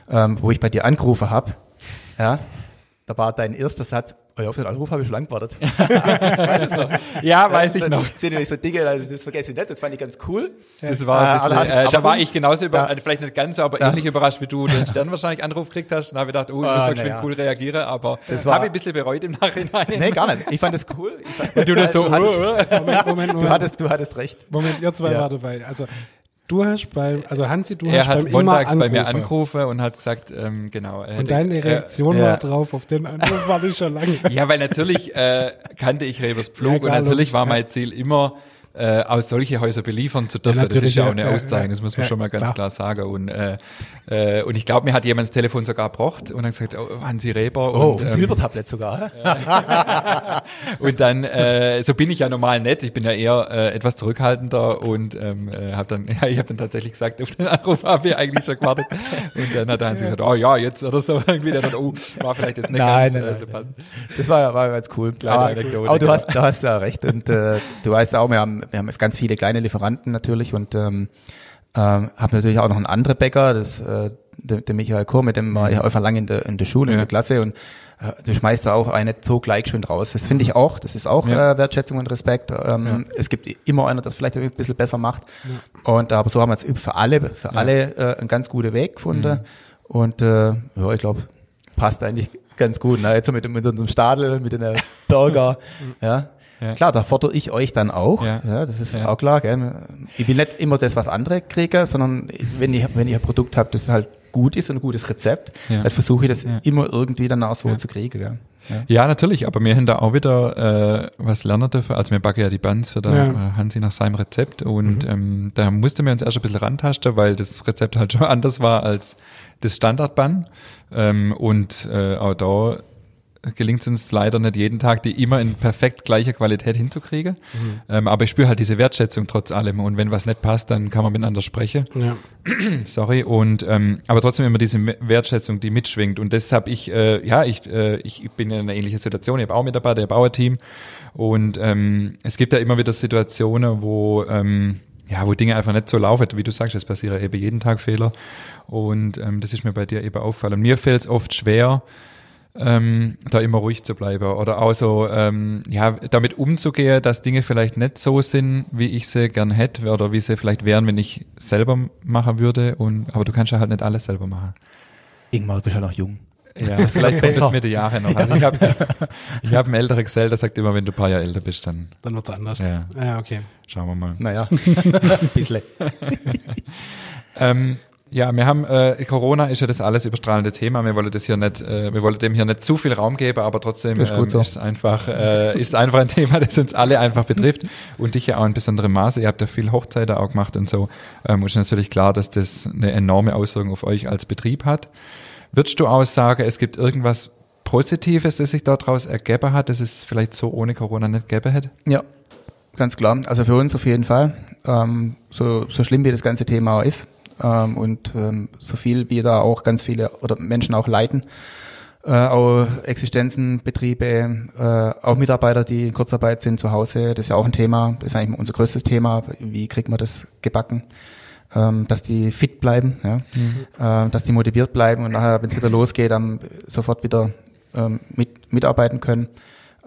ähm, wo ich bei dir angerufen habe, ja, da war dein erster Satz, oh, auf den Anruf habe ich schon lang gewartet. weißt du noch? Ja, Das sind- sind nämlich so Dinge, also das vergesse ich nicht, das fand ich ganz cool. Das war ein Äh, bisschen, äh, da war ich genauso über, Ja. also vielleicht nicht ganz so, aber Ja. ähnlich überrascht, wie du den Stern wahrscheinlich Anruf gekriegt hast. Und habe ich gedacht, oh, ich muss Ah, mal ja. cool reagieren, aber Das habe ich ein bisschen bereut im Nachhinein. Nee, gar nicht. Ich fand das cool. Ich fand, Du nicht so, du, hattest, oh, oh. Moment, Moment, du, Moment. hattest, du hattest recht. Moment, ihr zwei Ja. war dabei. Also du hast beim, also Hansi, du Er hast hat beim montags bei mir angerufen. und hat gesagt, ähm, genau. er Und deine Reaktion ja. war drauf, auf den Anruf warte ich schon lange. Äh, ja, weil natürlich äh, kannte ich Rebers Pflug Ja, und natürlich war ja. mein Ziel immer, äh, aus solche Häuser beliefern zu dürfen. Ja, das ist ja auch eine Auszeichnung, das muss man ja, schon mal ganz klar. klar sagen. Und, äh, äh, und ich glaube, mir hat jemand das Telefon sogar gebracht und dann gesagt, oh, Hansi Reber. Oh, und, ein ähm, Silbertablett sogar. und dann, äh, so bin ich ja normal nett. Ich bin ja eher äh, etwas zurückhaltender und ähm, äh, habe dann, ja, ich habe dann tatsächlich gesagt, auf den Anruf habe ich eigentlich schon gewartet. Und dann hat der Hansi gesagt, oh ja, jetzt oder so irgendwie. Dann, oh, war vielleicht jetzt nicht Nein, ganz nein, äh, nein, so passend. Das war, war ganz cool. Kleine aber Anekdote, aber du, genau. hast, du hast ja recht. Und äh, du weißt auch, wir haben, wir haben ganz viele kleine Lieferanten natürlich und ähm, ähm, haben natürlich auch noch einen anderen Bäcker, das, äh, der, der Michael Kur, mit dem war ich einfach lange in der, in der Schule, in Ja. der Klasse und äh, du schmeißt da auch eine so gleichschwind raus. Das finde ich auch. Das ist auch Ja. äh, Wertschätzung und Respekt. Ähm, Es gibt immer einer, das vielleicht ein bisschen besser macht. Und aber so haben wir jetzt für alle, für alle äh, einen ganz guten Weg gefunden. Mhm. Und äh, ja, ich glaube, passt eigentlich ganz gut. Ne? Jetzt mit, mit unserem Stadel, mit den Burger. ja. Ja. Klar, da fordere ich euch dann auch. Ja. Ja, das ist Ja. auch klar. Gell? Ich will nicht immer das, was andere kriegen, sondern wenn ich, wenn ich ein Produkt habe, das halt gut ist und ein gutes Rezept, Ja. dann versuche ich das Ja. immer irgendwie dann auch so Ja. zu kriegen. Gell? Ja. Ja, natürlich, aber wir haben da auch wieder äh, was lernen dürfen. Also wir backen ja die Buns für den Ja. äh, Hansi nach seinem Rezept und ähm, da mussten wir uns erst ein bisschen rantasten, weil das Rezept halt schon anders war als das Standardbun. Ähm, und äh, auch da gelingt es uns leider nicht jeden Tag, die immer in perfekt gleicher Qualität hinzukriegen. Ähm, aber ich spüre halt diese Wertschätzung trotz allem. Und wenn was nicht passt, dann kann man miteinander sprechen Ja. sorry und ähm, aber trotzdem immer diese Wertschätzung, die mitschwingt und das habe ich äh, ja ich äh, ich bin in einer ähnlichen Situation, ich habe auch Mitarbeiter, ich habe auch ein Team und ähm, es gibt ja immer wieder Situationen, wo ähm, ja, wo Dinge einfach nicht so laufen, wie du sagst, es passieren eben jeden Tag Fehler und ähm, das ist mir bei dir eben auffallen. Mir fällt es oft schwer, ähm, da immer ruhig zu bleiben oder auch so, ähm, ja, damit umzugehen, dass Dinge vielleicht nicht so sind, wie ich sie gern hätte oder wie sie vielleicht wären, wenn ich selber machen würde und, aber du kannst ja halt nicht alles selber machen. Du bist ja noch jung. Ja, das vielleicht kommt besser. das mit den Jahren noch. Also ich habe ich hab einen älteren Gesell, der sagt immer, wenn du ein paar Jahre älter bist, dann Dann wird's anders. Ja. ja okay. schauen wir mal. Naja, ein bisschen. Ähm, ja, wir haben äh, Corona ist ja das alles überstrahlende Thema. Wir wollen das hier nicht, äh, wir wollen dem hier nicht zu viel Raum geben, aber trotzdem Ist gut ähm, so. ist einfach äh, ist einfach ein Thema, das uns alle einfach betrifft und dich ja auch in besonderem Maße. Ihr habt ja viel Hochzeiten auch gemacht und so. Ähm, ist natürlich klar, dass das eine enorme Auswirkung auf euch als Betrieb hat. Würdest du auch sagen, es gibt irgendwas Positives, das sich daraus ergeben hat, das es vielleicht so ohne Corona nicht gegeben hätte? Ja, ganz klar. Also für uns auf jeden Fall. Ähm, so, so schlimm wie das ganze Thema auch ist ähm, und ähm, so viel wie da auch ganz viele oder Menschen auch leiden, äh, auch Existenzen, Betriebe, äh, auch Mitarbeiter, die in Kurzarbeit sind zu Hause, das ist ja auch ein Thema, das ist eigentlich unser größtes Thema. Wie kriegt man das gebacken? Ähm, dass die fit bleiben, ja? äh, dass die motiviert bleiben und nachher, wenn es wieder losgeht, dann sofort wieder ähm, mit, mitarbeiten können.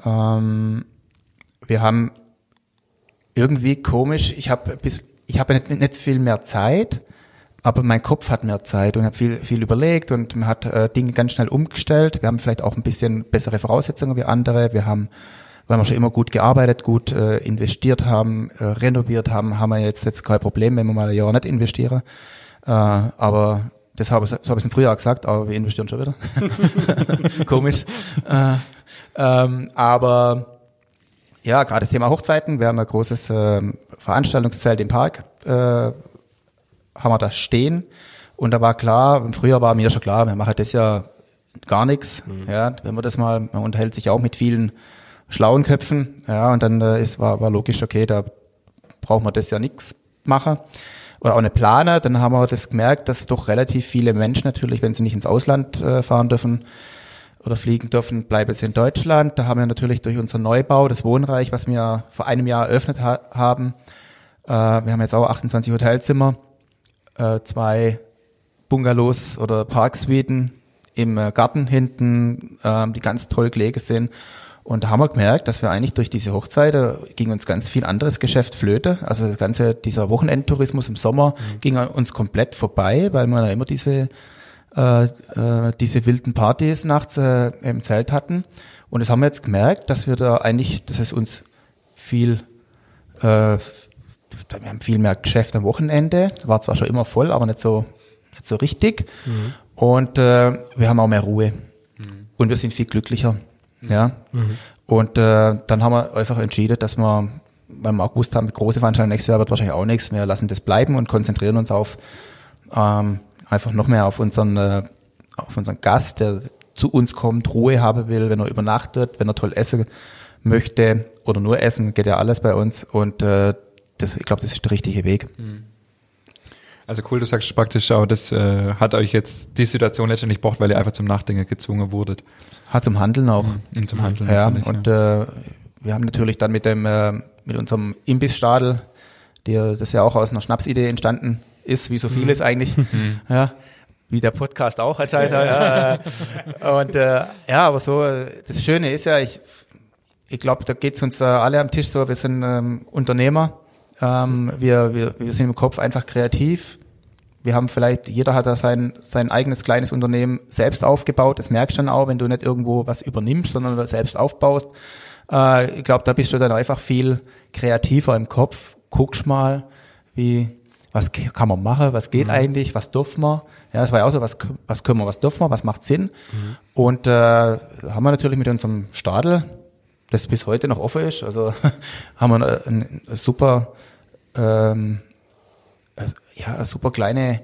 Ähm, wir haben irgendwie komisch, ich habe bis ich habe nicht, nicht viel mehr Zeit, aber mein Kopf hat mehr Zeit und habe viel viel überlegt und man hat äh, Dinge ganz schnell umgestellt. Wir haben vielleicht auch ein bisschen bessere Voraussetzungen wie andere. Wir haben weil wir schon immer gut gearbeitet, gut äh, investiert haben, äh, renoviert haben, haben wir jetzt jetzt kein Problem, wenn wir mal ein Jahr nicht investieren. Äh, aber das habe ich, so habe ich im Frühjahr gesagt, aber wir investieren schon wieder. Komisch. Äh, ähm, aber ja, gerade das Thema Hochzeiten. Wir haben ein großes ähm, Veranstaltungszelt im Park, äh, haben wir da stehen. Und da war klar, im Frühjahr war mir schon klar, wir machen das ja gar nichts. Ja, wenn man das mal, man unterhält sich auch mit vielen schlauen Köpfen. Ja, und dann äh, ist, war, war logisch, okay, da braucht man das ja nichts machen. Oder auch eine Planer. Dann haben wir das gemerkt, dass doch relativ viele Menschen natürlich, wenn sie nicht ins Ausland äh, fahren dürfen, oder fliegen dürfen, bleiben sie in Deutschland. Da haben wir natürlich durch unseren Neubau, das Wohnreich, was wir vor einem Jahr eröffnet ha haben, äh, wir haben jetzt auch 28 Hotelzimmer, äh, zwei Bungalows oder Parksuiten im äh, Garten hinten, äh, die ganz toll gelegen sind. Und da haben wir gemerkt, dass wir eigentlich durch diese Hochzeit äh, ging uns ganz viel anderes Geschäft flöte. Also das ganze, dieser Wochenendtourismus im Sommer ging an uns komplett vorbei, weil wir da immer diese äh, äh, diese wilden Partys nachts äh, im Zelt hatten. Und das haben wir jetzt gemerkt, dass wir da eigentlich, dass es uns viel, äh, wir haben viel mehr Geschäft am Wochenende. War zwar schon immer voll, aber nicht so, nicht so richtig. Und äh, wir haben auch mehr Ruhe. Und wir sind viel glücklicher. Ja. Und äh, dann haben wir einfach entschieden, dass wir weil wir auch gewusst haben, große Veranstaltungen nächstes Jahr wird wahrscheinlich auch nichts. Wir lassen das bleiben und konzentrieren uns auf ähm, einfach noch mehr auf unseren, äh, auf unseren Gast, der zu uns kommt, Ruhe haben will, wenn er übernachtet, wenn er toll essen möchte oder nur essen, geht ja alles bei uns. Und äh, das, ich glaube, das ist der richtige Weg. Also cool, du sagst praktisch auch, das äh, hat euch jetzt die Situation letztendlich gebracht, weil ihr einfach zum Nachdenken gezwungen wurdet. Hat zum Handeln auch. Und zum Handeln Ja, und Äh, wir haben natürlich dann mit dem äh, mit unserem Imbissstadel, der das ja auch aus einer Schnapsidee entstanden ist, wie so vieles eigentlich, ja, wie der Podcast auch anscheinend. Ja, äh, und äh, ja, aber so das Schöne ist ja, ich ich glaube, da geht's uns äh, alle am Tisch so, wir sind ähm, Unternehmer, ähm, wir, wir wir sind im Kopf einfach kreativ. Wir haben vielleicht, jeder hat da sein, sein eigenes kleines Unternehmen selbst aufgebaut. Das merkst du dann auch, wenn du nicht irgendwo was übernimmst, sondern selbst aufbaust. Äh, ich glaube, da bist du dann einfach viel kreativer im Kopf. Guckst mal, wie, was kann man machen, was geht eigentlich, was dürfen wir. Ja, das war ja auch so, was, was können wir, was dürfen wir, was macht Sinn. Und äh, haben wir natürlich mit unserem Stadel, das bis heute noch offen ist, also haben wir eine, super ähm, also, ja, eine super kleine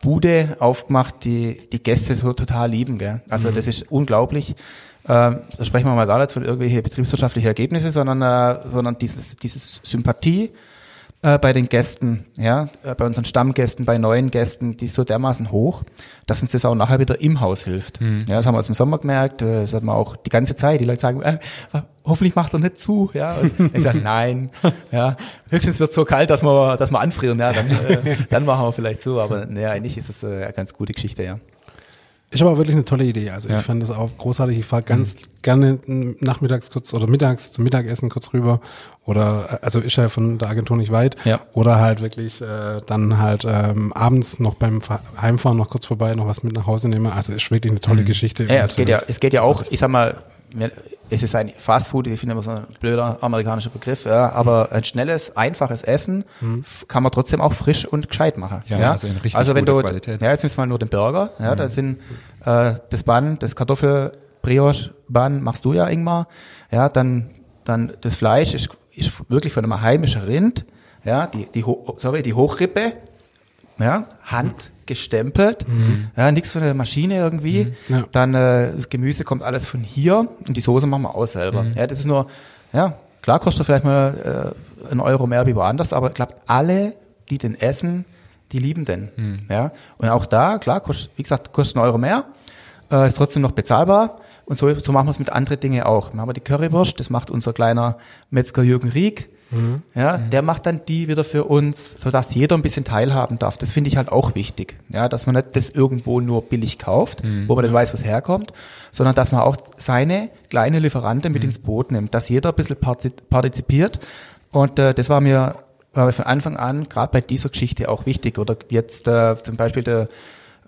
Bude aufgemacht, die die Gäste so total lieben. Gell? Also das ist unglaublich. Ähm, da sprechen wir mal gar nicht von irgendwelche betriebswirtschaftlichen Ergebnisse, sondern, äh, sondern dieses, dieses Sympathie äh, bei den Gästen, ja, äh, bei unseren Stammgästen, bei neuen Gästen, die ist so dermaßen hoch, dass uns das auch nachher wieder im Haus hilft. Ja, das haben wir jetzt im Sommer gemerkt, äh, das wird man auch die ganze Zeit, die Leute sagen, äh, hoffentlich macht er nicht zu, ja, und ich sage, nein, ja, höchstens wird so kalt, dass wir, dass wir anfrieren, ja, dann, äh, dann machen wir vielleicht zu, aber naja, eigentlich ist es äh, eine ganz gute Geschichte, ja. Ist aber wirklich eine tolle Idee. Also Ja. ich fand das auch großartig. Ich fahre ganz gerne nachmittags kurz oder mittags zum Mittagessen kurz rüber. Oder äh, also ist ja von der Agentur nicht weit. Ja. Oder halt wirklich äh, dann halt ähm, abends noch beim Fa- Heimfahren noch kurz vorbei, noch was mit nach Hause nehme. Also ist wirklich eine tolle Geschichte. Ja, es geht ja, es geht ja auch, ich sag mal, es ist ein Fast Food, ich finde immer so ein blöder amerikanischer Begriff, ja, aber ein schnelles, einfaches Essen f- kann man trotzdem auch frisch und gescheit machen. Ja, also in richtig also wenn du, Qualität. ja, jetzt nimmst du mal nur den Burger, ja, da sind äh, das Bann, das Kartoffel Brioche Bann machst du ja Ingmar, ja, dann dann das Fleisch ist, ist wirklich von einem heimischen Rind, ja, die die sorry, die Hochrippe, ja, Hand gestempelt, ja, nichts von der Maschine irgendwie. Ja. Dann äh, das Gemüse kommt alles von hier und die Soße machen wir auch selber. Ja, das ist nur, ja, klar kostet vielleicht mal äh, einen Euro mehr wie woanders, aber ich glaube, alle, die den essen, die lieben den. Ja, und auch da, klar, kostet, wie gesagt, kostet einen Euro mehr, äh, ist trotzdem noch bezahlbar. Und so, so machen wir es mit anderen Dingen auch. Wir haben wir die Currywurst, das macht unser kleiner Metzger Jürgen Rieck. Ja, der macht dann die wieder für uns, sodass jeder ein bisschen teilhaben darf. Das finde ich halt auch wichtig. Ja, dass man nicht das irgendwo nur billig kauft, wo man nicht weiß, was herkommt, sondern dass man auch seine kleine Lieferante mit ins Boot nimmt, dass jeder ein bisschen parti- partizipiert. Und äh, das war mir, war mir von Anfang an, gerade bei dieser Geschichte auch wichtig. Oder jetzt äh, zum Beispiel der,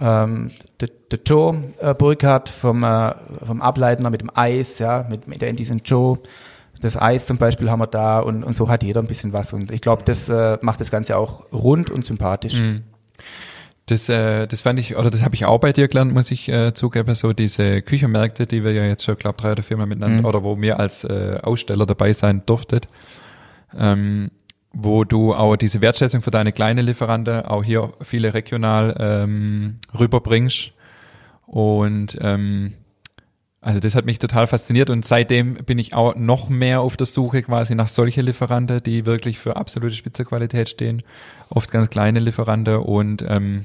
ähm, der, der Joe äh, Burkhardt vom, äh, vom Ableitner mit dem Eis, ja, mit, mit der in diesem Joe. Das Eis zum Beispiel haben wir da und, und so hat jeder ein bisschen was. Und ich glaube, das äh, macht das Ganze auch rund und sympathisch. Das, äh, das fand ich, oder das habe ich auch bei dir gelernt, muss ich äh, zugeben, so diese Küchenmärkte, die wir ja jetzt schon, glaube drei oder viermal miteinander, Mhm. oder wo wir als äh, Aussteller dabei sein durftet, ähm, wo du auch diese Wertschätzung für deine kleine Lieferanten auch hier viele regional ähm, rüberbringst. Und ähm, also das hat mich total fasziniert und seitdem bin ich auch noch mehr auf der Suche quasi nach solche Lieferanten, die wirklich für absolute Spitzenqualität stehen. Oft ganz kleine Lieferanten und ähm,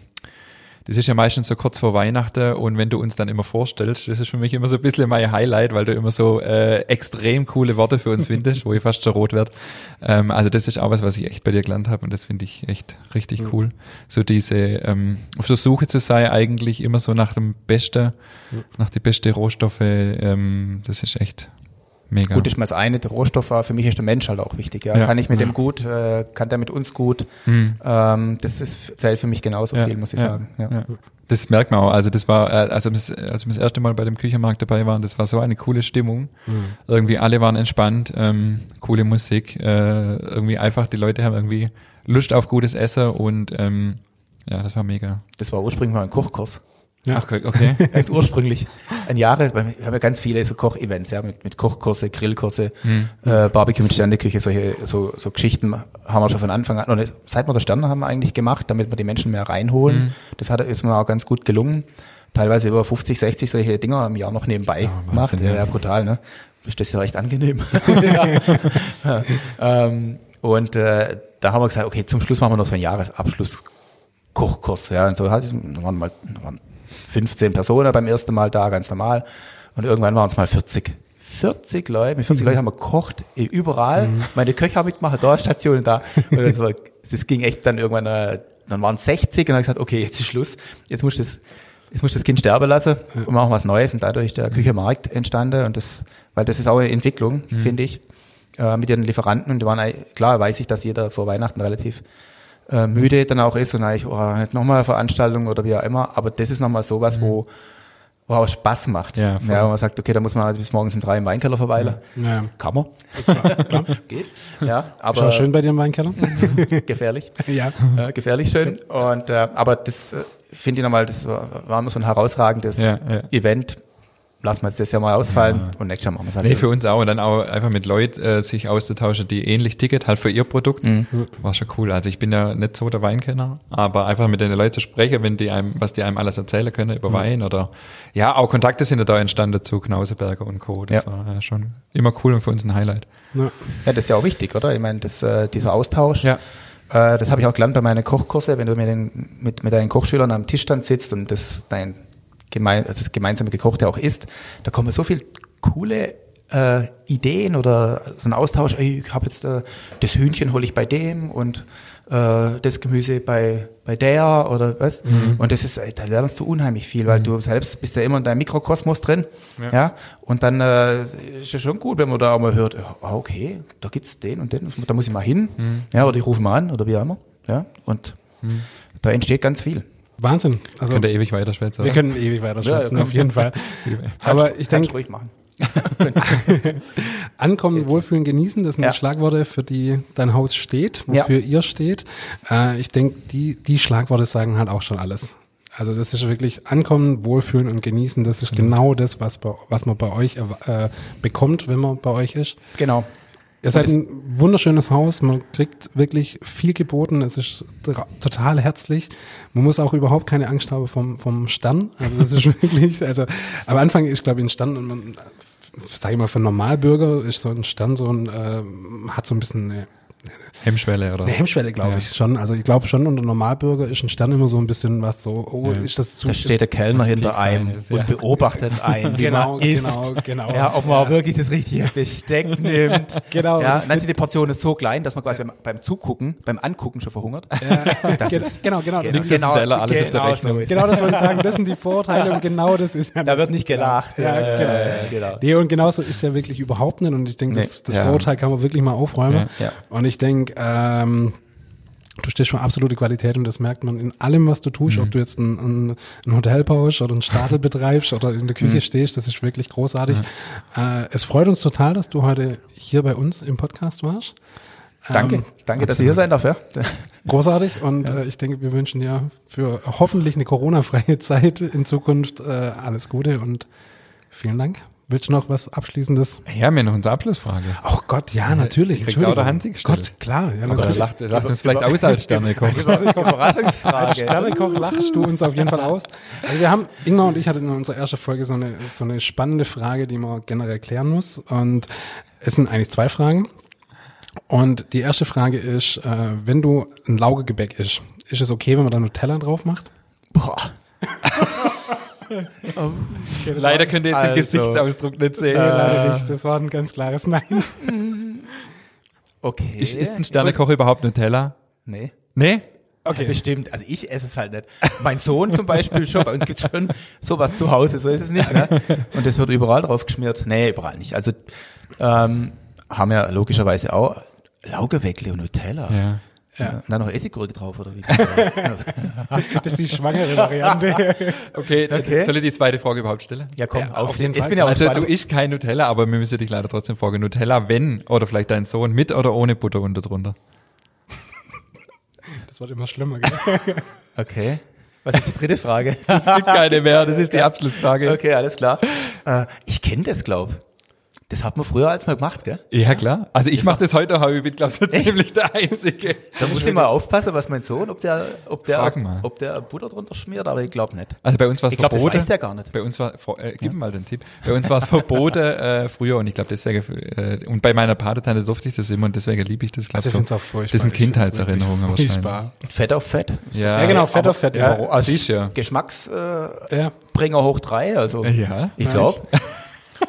das ist ja meistens so kurz vor Weihnachten und wenn du uns dann immer vorstellst, das ist für mich immer so ein bisschen mein Highlight, weil du immer so äh, extrem coole Worte für uns findest, wo ich fast schon rot werde. Ähm, also das ist auch was, was ich echt bei dir gelernt habe und das finde ich echt richtig cool. So diese ähm, auf der Suche zu sein, eigentlich immer so nach dem Beste, nach die beste Rohstoffe, ähm, das ist echt mega. Gut ist mal das eine, der Rohstoff war, für mich ist der Mensch halt auch wichtig. Ja. Ja. Kann ich mit dem gut, äh, kann der mit uns gut. Hm. Ähm, das ist, zählt für mich genauso viel, muss ich sagen. Ja. Ja. Das merkt man auch. Also das war, also als wir das erste Mal bei dem Küchenmarkt dabei waren, das war so eine coole Stimmung. Irgendwie alle waren entspannt, ähm, coole Musik, äh, irgendwie einfach die Leute haben irgendwie Lust auf gutes Essen und ähm, ja, das war mega. Das war ursprünglich mal ein Kochkurs. Ja. Ach, okay. Ganz ursprünglich. Ein Jahre, wir haben ja ganz viele so Kochevents, ja, mit, mit Kochkurse, Grillkurse, äh, Barbecue mit Sterneküche, solche, so, so Geschichten haben wir schon von Anfang an, oder seit wir der Sterne haben wir eigentlich gemacht, damit wir die Menschen mehr reinholen. Das hat, ist mir auch ganz gut gelungen. Teilweise über 50, 60 solche Dinger im Jahr noch nebenbei gemacht. Wahnsinn, Ja, ja. brutal, ne? Das ist ja recht angenehm. ja. ähm, und äh, da haben wir gesagt, okay, zum Schluss machen wir noch so einen Jahresabschluss-Kochkurs. Ja, und so hat, da waren mal waren 15 Personen beim ersten Mal da, ganz normal. Und irgendwann waren es mal 40. 40 Leute, mit 40 Leuten haben wir gekocht, überall. Meine Köche haben mitgemacht, da Stationen da. Und das, war, das ging echt dann irgendwann, äh, dann waren es 60 und dann habe ich gesagt, okay, jetzt ist Schluss. Jetzt muss das, jetzt muss das Kind sterben lassen und machen was Neues. Und dadurch der Küchemarkt entstanden. Und das, weil das ist auch eine Entwicklung, finde ich, äh, mit den Lieferanten. Und die waren, eigentlich- klar weiß ich, dass jeder vor Weihnachten relativ äh, müde dann auch ist und eigentlich, oh, nicht nochmal eine Veranstaltung oder wie auch immer. Aber das ist nochmal sowas, wo, wo auch Spaß macht. Ja, voll. ja, wo man sagt, okay, da muss man halt bis morgens um drei im Weinkeller verweilen. Ja. Kann man. Geht. Ja, Ist aber auch schön bei dir im Weinkeller? gefährlich. ja. Äh, gefährlich schön. Und, äh, aber das äh, finde ich nochmal, das war, war immer so ein herausragendes Ja, ja. Event. Lassen wir jetzt das Jahr mal ausfallen und nächstes Jahr machen wir es halt. Nee, für uns auch. Und dann auch einfach mit Leuten äh, sich auszutauschen, die ähnlich ticket, halt für ihr Produkt. War schon cool. Also ich bin ja nicht so der Weinkenner, aber einfach mit den Leuten zu sprechen, wenn die einem, was die einem alles erzählen können über Wein oder ja, auch Kontakte sind ja da entstanden zu Knauseberger und Co. Das Ja. war ja schon immer cool und für uns ein Highlight. ja. Ja, das ist ja auch wichtig, oder? Ich meine, das, äh, dieser Austausch. Ja. Äh, das habe ich auch gelernt bei meinen Kochkurse, wenn du mit, den, mit, mit deinen Kochschülern am Tisch dann sitzt und das dein gemein, also das gemeinsame Gekochte auch isst, da kommen so viel coole äh, Ideen oder so ein Austausch, ey, ich habe jetzt äh, das Hühnchen hole ich bei dem und äh, das Gemüse bei, bei der oder was. Und das ist, ey, da lernst du unheimlich viel, weil du selbst bist ja immer in deinem Mikrokosmos drin. Ja. Und dann äh, ist es schon gut, wenn man da auch mal hört, ah, okay, da gibt's den und den, da muss ich mal hin. Ja, oder ich rufe mal an oder wie auch immer. Ja. Und da entsteht ganz viel. Wahnsinn. Also, Könnt ihr ewig weiterschwätzen, wir können ewig weiter Ja, auf jeden Fall. Aber ich denke, ruhig machen. Ankommen, Wohlfühlen, Genießen, das sind Ja. die Schlagworte, für die dein Haus steht, Ja. wofür ihr steht. Äh, ich denke, die, die Schlagworte sagen halt auch schon alles. Also das ist wirklich Ankommen, Wohlfühlen und Genießen. Das ist genau das, was, bei, was man bei euch äh, bekommt, wenn man bei euch ist. Genau. Ihr seid ein wunderschönes Haus, man kriegt wirklich viel geboten, es ist total herzlich. Man muss auch überhaupt keine Angst haben vom, vom Stern. Also das ist wirklich, also am Anfang ist, glaube ich, ein Stern, und man, sag ich mal, für einen Normalbürger ist so ein Stern so ein, äh, hat so ein bisschen eine, Hemmschwelle, oder? eine Hemmschwelle, glaube Ja. ich schon. Also ich glaube schon, unter Normalbürger ist ein Stern immer so ein bisschen was so, oh, ist das zu Da steht der Kellner hinter einem Kleines, ja. und beobachtet einen, wie Genau, man isst. genau, genau. Ja, ob man auch wirklich das richtige Besteck nimmt. Genau. Ja, dann sind die Portionen so klein, dass man quasi beim, beim Zugucken, beim Angucken schon verhungert. Das Gen- ist, genau, genau. genau, Das ist, Nichts auf dem Teller, alles auf der genau Rechnung. so ist. genau das wollte ich sagen. Das sind die Vorteile und genau das ist ja Da wird nicht gelacht. Ja, Ja, genau. ja, ja, genau. Nee, und genauso ist ja wirklich überhaupt nicht. Und ich denke, das, ja. Vorurteil kann man wirklich mal aufräumen. Ja, ja. Und ich denke, ähm, du stehst für absolute Qualität und das merkt man in allem, was du tust. Mhm. Ob du jetzt ein, ein, ein Hotel baust oder einen Stadel betreibst oder in der Küche Mhm. stehst, das ist wirklich großartig. Äh, es freut uns total, dass du heute hier bei uns im Podcast warst. Danke, Ähm, danke, dass ihr hier sein darf. Ja. Großartig und äh, ich denke, wir wünschen dir für hoffentlich eine Corona-freie Zeit in Zukunft äh, alles Gute und vielen Dank. Willst du noch was Abschließendes? Ja, mir noch eine Abschlussfrage. Oh Gott, ja, natürlich. kriegt Entschuldigung. auch der Hansi gestellt. Gott, klar. Ja, Aber natürlich. lacht, lacht uns vielleicht aus als Sternekoch. Als. Sternekoch lachst du uns auf jeden Fall aus. Also wir haben, Ingmar und ich hatten in unserer ersten Folge so eine, so eine spannende Frage, die man generell klären muss. Und es sind eigentlich zwei Fragen. Und die erste Frage ist, äh, wenn du ein Laugegebäck isst, ist es okay, wenn man da Nutella drauf macht? Boah. Leider könnt ihr jetzt den Also, Gesichtsausdruck nicht sehen. Nee, leider nicht. Das war ein ganz klares Nein. Okay. Ist, ist ein Sternekoch überhaupt Nutella? Nee. Nee? Okay. Bestimmt. Also ich esse es halt nicht. Mein Sohn zum Beispiel schon. Bei uns gibt's schon sowas zu Hause. So ist es nicht. Ne? Und das wird überall drauf geschmiert. Nee, überall nicht. Also ähm, haben ja logischerweise auch Laugeweckle und Nutella. Ja. Ja. Und dann noch Essiggurke drauf, oder wie? Das ist die schwangere Variante. Okay, Okay. soll ich die zweite Frage überhaupt stellen? ja, komm, Ja, auf, auf jeden Fall. bin ich auch Also also, du isch kein Nutella, aber wir müssen dich leider trotzdem fragen. Nutella, wenn, oder vielleicht dein Sohn, mit oder ohne Butter unter drunter? Das wird immer schlimmer. Gell? Okay. Was ist die dritte Frage? Es gibt keine mehr, das ist die Abschlussfrage. Okay, alles klar. Äh, ich kenne das, glaub. Das hat man früher als mal gemacht, gell? Ja, klar. Also ich mache das heute auch, aber ich bin, glaube ich, so ziemlich der Einzige. Da muss ich mal aufpassen, was mein Sohn, ob der, ob der, ob der Butter drunter schmiert, aber ich glaube nicht. Also bei uns war es Ich glaube, das verboten. weiß der gar nicht. Bei uns war, äh, gib mir mal den Tipp. Bei uns war es verboten äh, früher und ich glaube deswegen, äh, und bei meiner Patentante durfte ich das immer und deswegen liebe ich das, glaube Also ich so. auch furchtbar. Das sind Kindheitserinnerungen wahrscheinlich. Furchtbar. Fett auf Fett. Ja, Ja, genau, Fett auf Fett. Ja, Ja, Also siehst ja. Geschmacksbringer ja. hoch drei, also Ja, ich glaube.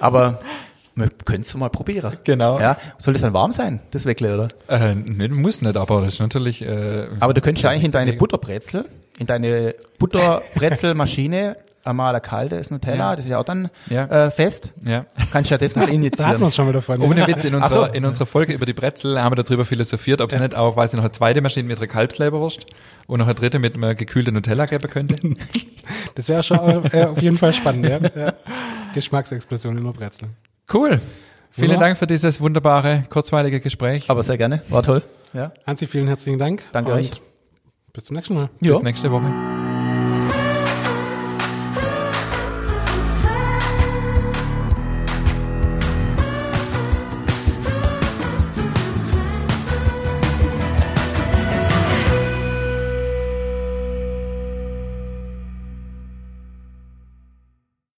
Aber wir können es mal probieren. Genau. Ja, soll das dann warm sein, das Weckle, oder? Äh, nee, muss nicht, aber das ist natürlich. Äh, Aber du könntest ja eigentlich in deine Butterbrezel, in deine Butterbrezelmaschine einmal eine kalte ist Nutella, Ja. das ist ja auch dann Ja. äh, fest. ja. Kannst du ja das mal Da hatten wir injizieren. es schon mal davon. Ohne ja. Witz, in Ach so. unserer, in unserer Folge über die Brezel haben wir darüber philosophiert, ob es nicht auch, weiß ich noch, eine zweite Maschine mit einer Kalbsleberwurst und noch eine dritte mit einer gekühlten Nutella geben könnte. Das wäre schon äh, auf jeden Fall spannend, ja. ja. Geschmacksexplosion in der Brezel. Cool. Vielen Wunderbar. Dank für dieses wunderbare, kurzweilige Gespräch. Aber sehr gerne, war toll. Ja. Hansi, vielen herzlichen Dank. Danke und euch. Bis zum nächsten Mal. Ja. Bis nächste Woche.